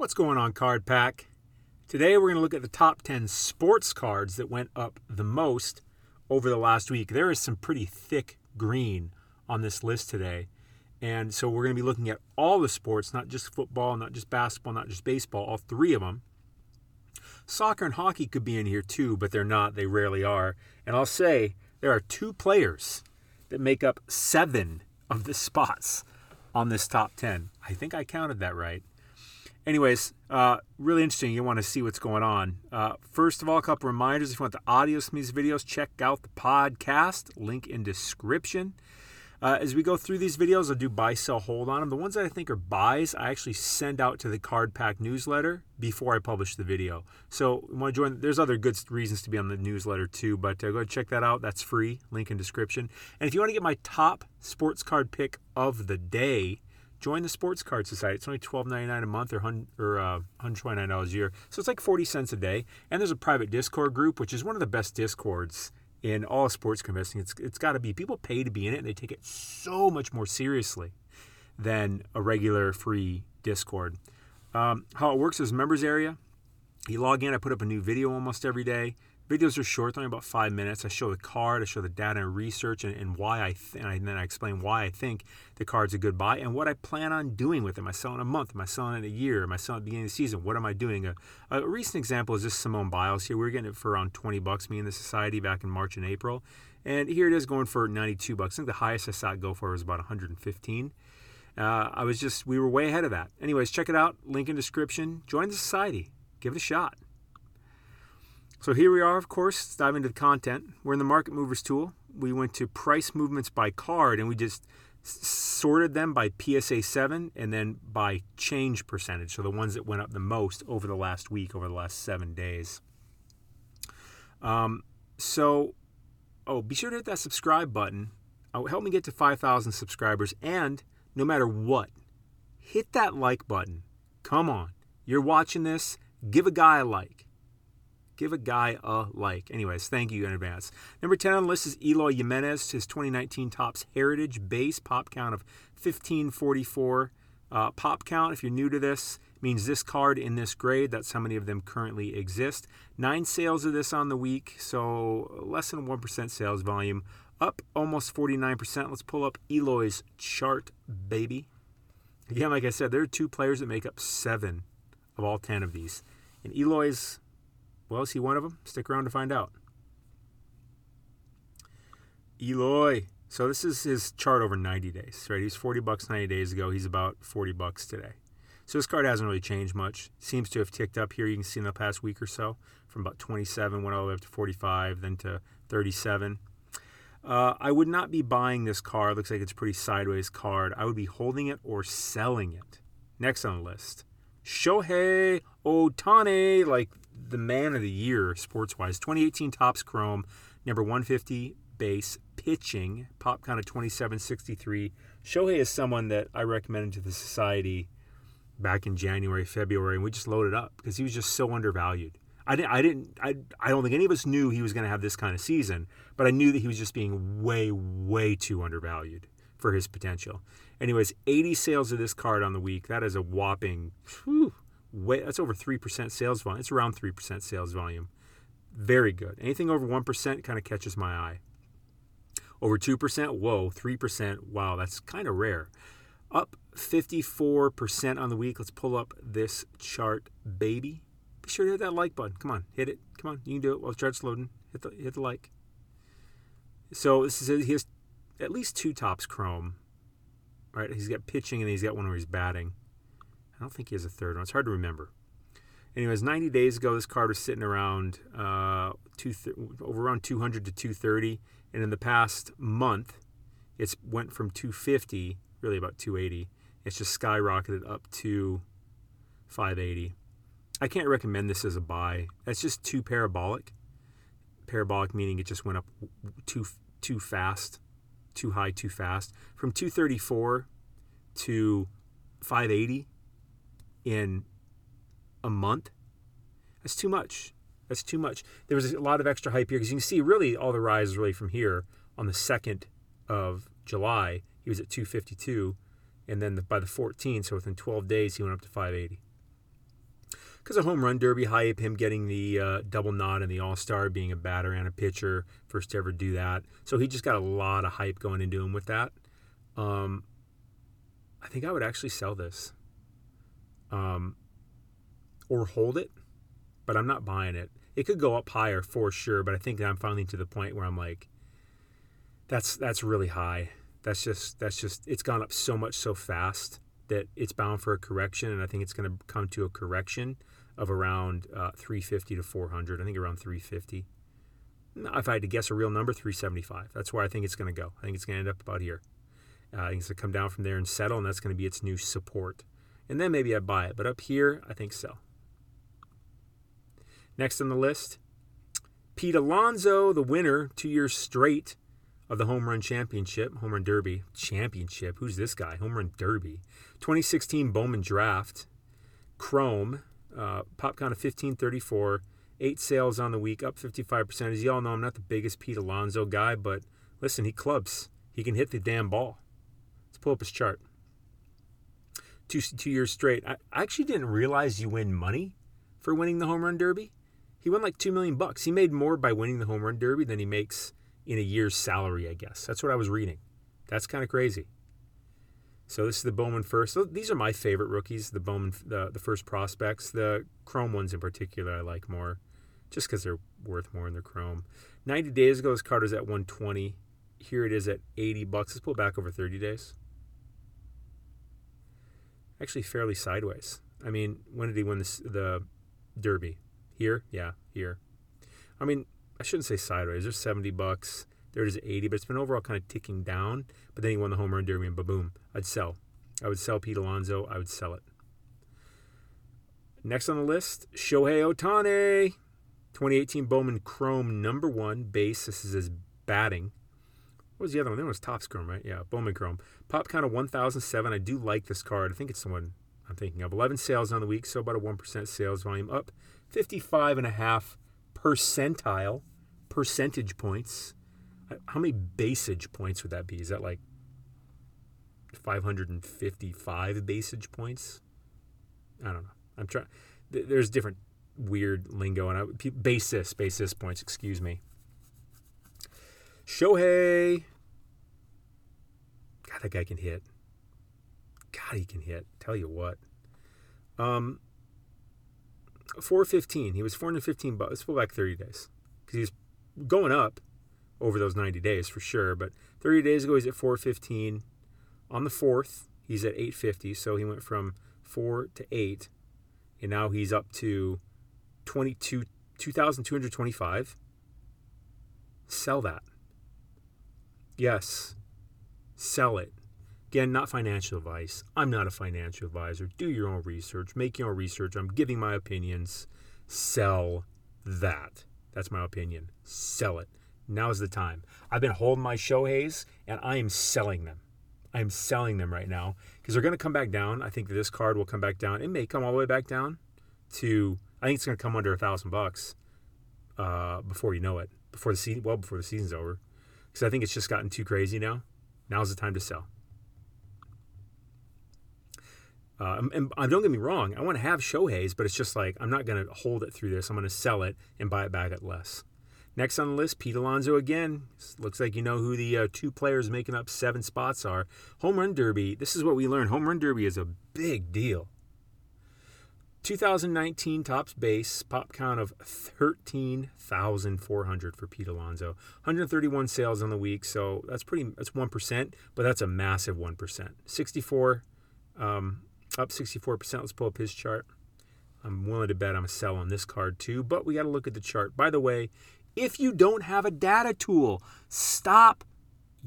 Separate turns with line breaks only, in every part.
What's going on, Card Pack? Today we're going to look at the top 10 sports cards that went up the most over the last week. There is some pretty thick green on this list today. And so we're going to be looking at all the sports, not just football, not just basketball, not just baseball, all three of them. Soccer and hockey could be in here too, but they're not. They rarely are. And I'll say there are two players that make up seven of the spots on this top 10. I think I counted that right anyways, uh, really interesting. You want to see what's going on. Uh, first of all, a couple reminders. If you want the audio from these videos, check out the podcast. Link in description. Uh, as we go through these videos, I'll do buy, sell, hold on them. The ones that I think are buys, I actually send out to the Card Pack newsletter before I publish the video. So, you want to join? There's other good reasons to be on the newsletter too, but uh, go check that out. That's free. Link in description. And if you want to get my top sports card pick of the day, join the Sports Card Society. It's only twelve ninety nine a month or or uh, hundred twenty nine dollars a year, so it's like forty cents a day. And there's a private Discord group, which is one of the best Discords in all sports investing. It's it's got to be people pay to be in it, and they take it so much more seriously than a regular free Discord. Um, how it works is members area. You log in. I put up a new video almost every day. Videos are short, only about five minutes. I show the card, I show the data and research, and, and why I th- and, then I explain why I think the card's a good buy and what I plan on doing with it. Am I selling a month? Am I selling in a year? Am I selling at the beginning of the season? What am I doing? A, a recent example is this Simone Biles here. We were getting it for around 20 bucks, me and the society, back in March and April. And here it is going for 92 bucks. I think the highest I saw it go for was about 115. Uh, I was just, we were way ahead of that. Anyways, check it out. Link in description. Join the society. Give it a shot. So here we are, of course. Let's dive into the content. We're in the Market Movers tool. We went to price movements by card and we just sorted them by PSA 7 and then by change percentage. So the ones that went up the most over the last week, over the last seven days. Um, so, oh, be sure to hit that subscribe button. Oh, help me get to 5,000 subscribers. And no matter what, hit that like button. Come on. You're watching this. Give a guy a like. Give a guy a like. Anyways, thank you in advance. Number 10 on the list is Eloy Jimenez, his 2019 Topps Heritage base pop count of 1544. Uh, pop count, if you're new to this, means this card in this grade. That's how many of them currently exist. Nine sales of this on the week, so less than 1% sales volume. Up almost 49%. Let's pull up Eloy's chart, baby. Again, like I said, there are two players that make up seven of all 10 of these. And Eloy's well, is he one of them? Stick around to find out. Eloy. So this is his chart over 90 days, right? He's 40 bucks 90 days ago. He's about 40 bucks today. So this card hasn't really changed much. Seems to have ticked up here. You can see in the past week or so from about 27, went all the way up to 45, then to 37. Uh, I would not be buying this card. Looks like it's pretty sideways card. I would be holding it or selling it. Next on the list, Shohei Ohtani. like the man of the year sports wise. 2018 Topps Chrome, number 150 base, pitching, pop count of 2763. Shohei is someone that I recommended to the society back in January, February, and we just loaded up because he was just so undervalued. I didn't, I didn't, I, I don't think any of us knew he was going to have this kind of season, but I knew that he was just being way, way too undervalued for his potential. Anyways, 80 sales of this card on the week. That is a whopping, whew, way that's over 3% sales volume. It's around 3% sales volume. Very good. Anything over 1% kind of catches my eye. Over 2%, whoa, 3%, wow, that's kind of rare. Up 54% on the week. Let's pull up this chart, baby. Be sure to hit that like button. Come on, hit it. Come on, you can do it while the chart's loading. Hit the, hit the like. So this is he has at least two Topps Chrome. Right, he's got pitching and he's got one where he's batting. I don't think he has a third one. It's hard to remember. Anyways, 90 days ago, this card was sitting around uh, two th- over around 200 to 230, and in the past month, it's went from 250, really about 280. It's just skyrocketed up to 580. I can't recommend this as a buy. That's just too parabolic. Parabolic meaning it just went up too too fast, too high, too fast. From 234 to 580 in a month. That's too much. That's too much. There was a lot of extra hype here because you can see really all the rise is really from here on the 2nd of July. He was at 252. And then by the 14th, so within 12 days, he went up to 580. because of home run derby hype, him getting the uh, double nod and the All Star, being a batter and a pitcher, first to ever do that. So he just got a lot of hype going into him with that. Um, I think I would actually sell this, um, or hold it, but I'm not buying it. It could go up higher for sure, but I think I'm finally to the point where I'm like, that's that's really high. That's just that's just it's gone up so much so fast that it's bound for a correction, and I think it's going to come to a correction of around uh, 350 to 400. I think around 350. If I had to guess a real number, 375. That's where I think it's going to go. I think it's going to end up about here. Uh, I think it's going to come down from there and settle, and that's going to be its new support. And then maybe I buy it. But up here, I think sell. Next on the list, Pete Alonso, the winner two years straight of the home run championship, home run derby championship. Who's this guy? Home run derby. 2016 Bowman draft. Chrome, uh, pop count of 1534, eight sales on the week, up 55%. As you all know, I'm not the biggest Pete Alonso guy, but listen, he clubs. He can hit the damn ball. Let's pull up his chart. Two, two years straight. I, I actually didn't realize you win money for winning the home run derby. He won like two million bucks. He made more by winning the home run derby than he makes in a year's salary, I guess. That's what I was reading. That's kind of crazy. So this is the Bowman first. So these are my favorite rookies, the Bowman, the, the first prospects. The Chrome ones in particular, I like more, just because they're worth more in their Chrome. 90 days ago, this card was at 120. Here it is at 80 bucks. Let's pull back over 30 days. Actually, fairly sideways. I mean, when did he win the Derby? Here? Yeah, here. I mean, I shouldn't say sideways. There's 70 bucks. There it is 80, but it's been overall kind of ticking down. But then he won the home run derby and boom, I'd sell. I would sell Pete Alonso. I would sell it. Next on the list, Shohei Ohtani. 2018 Bowman Chrome number one base. This is his batting. What was the other one? That one was Topps right? Yeah, Bowman Chrome. Pop count of 1007. I do like this card. I think it's the one I'm thinking of. 11 sales on the week, so about a 1% sales volume up. 55.5 percentile percentage points how many basage points would that be? Is that like 555 basage points? I don't know. I'm trying. There's different weird lingo and I, basis basis points. Excuse me. Shohei. God, that guy can hit. God, he can hit. Tell you what. Um, 415. He was 415 bucks. Let's pull back 30 days because he's going up over those 90 days for sure. But 30 days ago, he's at 415. On the 4th, he's at 850. So he went from 4 to 8. And now he's up to 22, 2,225. Sell that. Yes, sell it. Again, not financial advice. I'm not a financial advisor. Do your own research. Make your own research. I'm giving my opinions. Sell that. That's my opinion. Sell it. Now is the time. I've been holding my Shoheis and I am selling them. I am selling them right now because they're going to come back down. I think this card will come back down. It may come all the way back down to, I think it's going to come under a thousand bucks uh, before you know it, before the season, well, before the season's over. Because I think it's just gotten too crazy now. Now's the time to sell. Uh, and, and don't get me wrong, I want to have Shohei's, but it's just like I'm not going to hold it through this. I'm going to sell it and buy it back at less. Next on the list, Pete Alonso again. Looks like you know who the uh, two players making up seven spots are. Home Run Derby. This is what we learned. Home Run Derby is a big deal. 2019 Topps base pop count of 13,400 for Pete Alonso. 131 sales on the week, so that's pretty. That's one percent, but that's a massive one percent. 64, um, up 64 percent. Let's pull up his chart. I'm willing to bet I'm a sell on this card too, but we got to look at the chart. By the way, if you don't have a data tool. Stop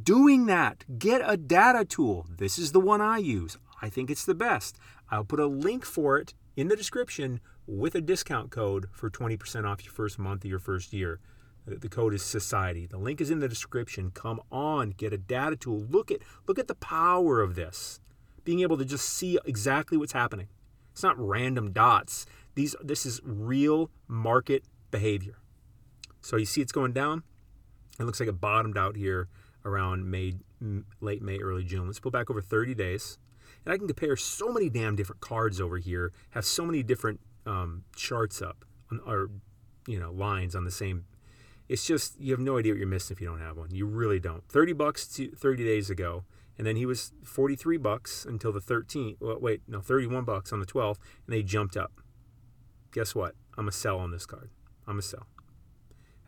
doing that. Get a data tool. This is the one I use. I think it's the best. I'll put a link for it in the description with a discount code for 20% off your first month of your first year. The code is society. The link is in the description. Come on, get a data tool. Look at look at the power of this. Being able to just see exactly what's happening. It's not random dots. These this is real market behavior. So you see it's going down. It looks like it bottomed out here around May, late May, early June. Let's pull back over 30 days. And I can compare so many damn different cards over here, have so many different um, charts up on, or you know lines on the same. It's just you have no idea what you're missing if you don't have one. You really don't. Thirty bucks to thirty days ago, and then he was forty three bucks until the 13th. Well, wait, no, thirty one bucks on the 12th, and they jumped up. Guess what? I'm a sell on this card. I'm a sell.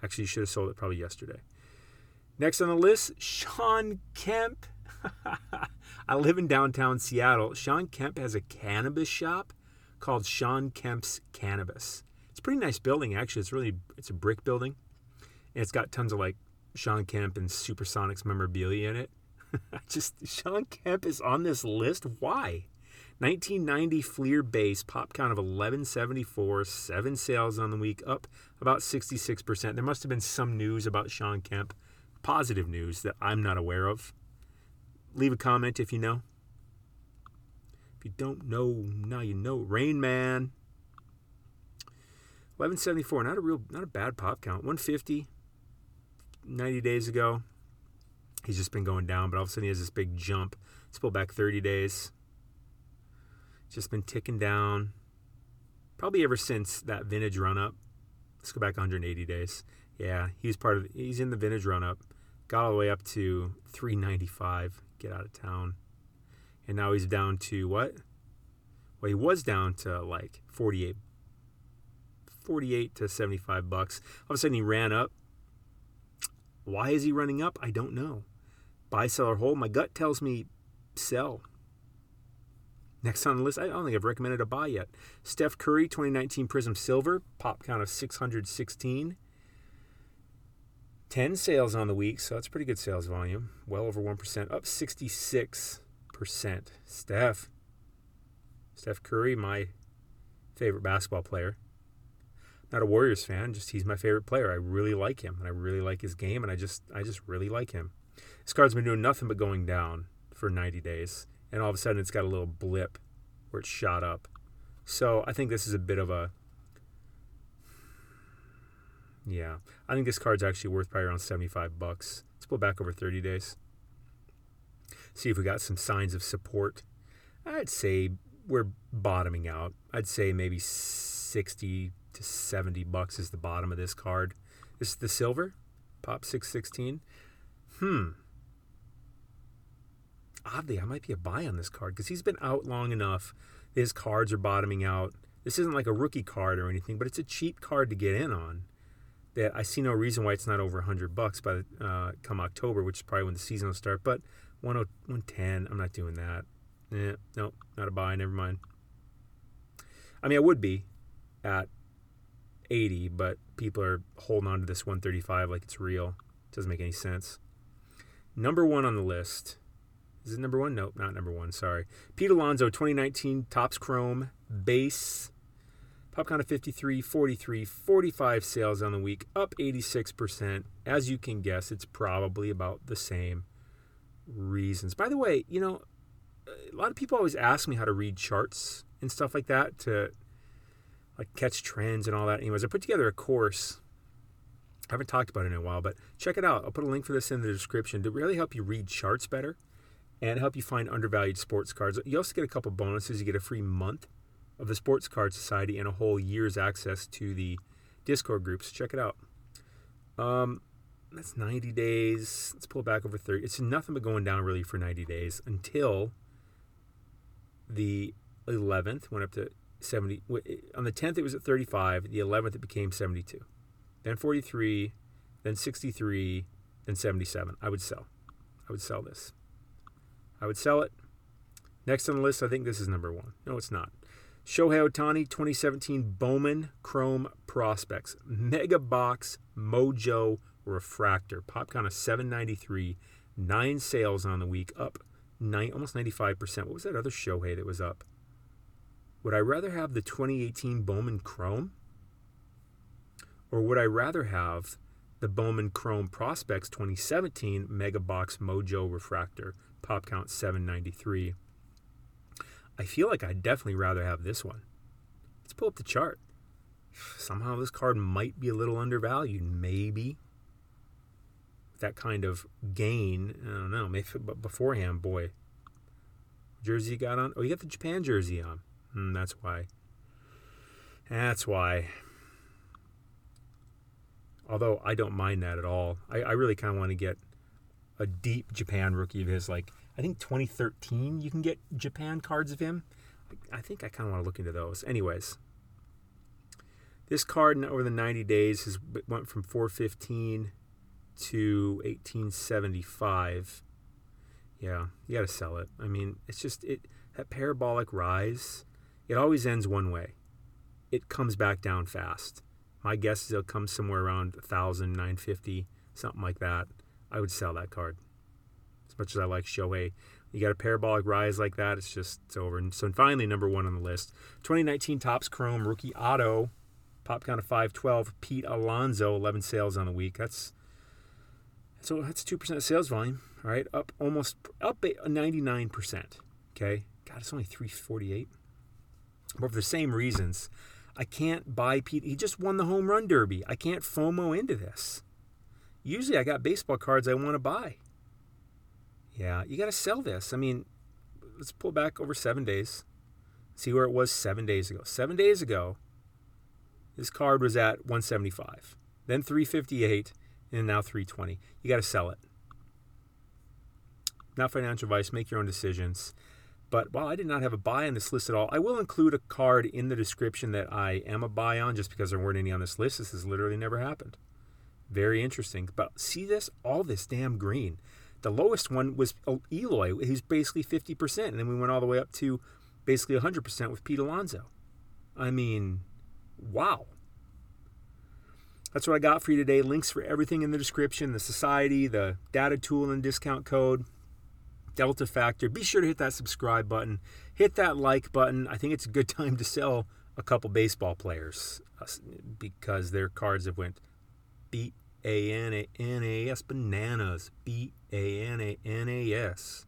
Actually, you should have sold it probably yesterday. Next on the list, Sean Kemp. I live in downtown Seattle. Sean Kemp has a cannabis shop called Sean Kemp's Cannabis. It's a pretty nice building actually. It's really it's a brick building. And it's got tons of like Sean Kemp and Supersonics memorabilia in it. Just Sean Kemp is on this list. Why? 1990 Fleer base, pop count of 1174, seven sales on the week, up about 66%. There must have been some news about Sean Kemp, positive news that I'm not aware of. Leave a comment if you know. If you don't know, now you know. Rain Man. 1174, not a real, not a bad pop count. 150, 90 days ago. He's just been going down, but all of a sudden he has this big jump. Let's pull back 30 days. Just been ticking down. Probably ever since that vintage run up. Let's go back 180 days. Yeah, he's part of. He's in the vintage run up. Got all the way up to 395. Get out of town. And now he's down to what? Well, he was down to like 48 48 to 75 bucks. All of a sudden he ran up. Why is he running up? I don't know. Buy, sell, or hold. My gut tells me sell. Next on the list, I don't think I've recommended a buy yet. Steph Curry 2019 Prizm Silver, pop count of 616. 10 sales on the week, so that's pretty good sales volume. Well over 1%, up 66%. Steph. Steph Curry, my favorite basketball player. Not a Warriors fan, just he's my favorite player. I really like him and I really like his game and I just I just really like him. This card's been doing nothing but going down for 90 days and all of a sudden it's got a little blip where it shot up. So I think this is a bit of a yeah. I think this card's actually worth probably around 75 bucks. Let's pull back over 30 days. See if we got some signs of support. I'd say we're bottoming out. I'd say maybe 60 to 70 bucks is the bottom of this card. This is the silver, pop 616. Hmm oddly, I might be a buy on this card because he's been out long enough. His cards are bottoming out. This isn't like a rookie card or anything, but it's a cheap card to get in on. That I see no reason why it's not over 100 bucks by uh, come October, which is probably when the season will start. But 110, I'm not doing that. Eh, no, not a buy. Never mind. I mean, I would be at 80, but people are holding on to this 135 like it's real. Doesn't make any sense. Number one on the list is it number one? Nope, not number one. Sorry. Pete Alonso, 2019 Topps Chrome base. Pop count of 53, 43, 45 sales on the week, up 86%. As you can guess, it's probably about the same reasons. By the way, you know, a lot of people always ask me how to read charts and stuff like that to like catch trends and all that. Anyways, I put together a course. I haven't talked about it in a while, but check it out. I'll put a link for this in the description to really help you read charts better and help you find undervalued sports cards. You also get a couple bonuses. You get a free month of the Sports Card Society and a whole year's access to the Discord groups. Check it out. Um, that's 90 days. Let's pull back over 30. It's nothing but going down really for 90 days until the 11th went up to 70. On the 10th, it was at 35. The 11th, it became 72. Then 43, then 63, then 77. I would sell. I would sell this. I would sell it. Next on the list, I think this is number one. No, it's not. Shohei Ohtani 2017 Bowman Chrome Prospects Mega Box Mojo Refractor. Pop count of 793. Nine sales on the week, up nine, almost 95%. What was that other Shohei that was up? Would I rather have the 2018 Bowman Chrome? Or would I rather have the Bowman Chrome Prospects 2017 Mega Box Mojo Refractor? pop count 793. I feel like I'd definitely rather have this one. Let's pull up the chart. Somehow this card might be a little undervalued, maybe. That kind of gain, I don't know. Maybe, but beforehand, boy, jersey you got on. Oh, you got the Japan jersey on. Mm, that's why. That's why. Although I don't mind that at all. I, I really kind of want to get a deep Japan rookie of his. Like, I think 2013 you can get Japan cards of him. I think I kind of want to look into those. Anyways, this card over the 90 days has went from 415 to 1875. Yeah, you got to sell it. I mean, it's just it that parabolic rise. It always ends one way. It comes back down fast. My guess is it'll come somewhere around 1,000, 950, something like that. I would sell that card. As much as I like Shohei, you got a parabolic rise like that, it's just it's over. And so finally, number one on the list, 2019 Topps Chrome Rookie Auto, pop count of 512. Pete Alonso, 11 sales on the week. That's so that's two percent sales volume. All right, up almost up 99 percent. Okay, God, it's only 348. But for the same reasons, I can't buy Pete. He just won the home run derby. I can't FOMO into this. Usually, I got baseball cards I want to buy. Yeah, you got to sell this. I mean, let's pull back over seven days. See where it was seven days ago. Seven days ago, this card was at 175, then 358, and now 320. You got to sell it. Not financial advice. Make your own decisions. But while I did not have a buy on this list at all, I will include a card in the description that I am a buy on just because there weren't any on this list. This has literally never happened. Very interesting. But see this? All this damn green. The lowest one was Eloy, who's basically 50%. And then we went all the way up to basically 100% with Pete Alonso. I mean, wow. That's what I got for you today. Links for everything in the description the society, the data tool and discount code, Delta Factor. Be sure to hit that subscribe button, hit that like button. I think it's a good time to sell a couple baseball players uh, because their cards have went beat a N A N A S bananas. B A N A N A S.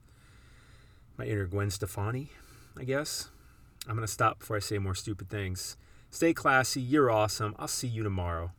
My inner Gwen Stefani, I guess. I'm going to stop before I say more stupid things. Stay classy. You're awesome. I'll see you tomorrow.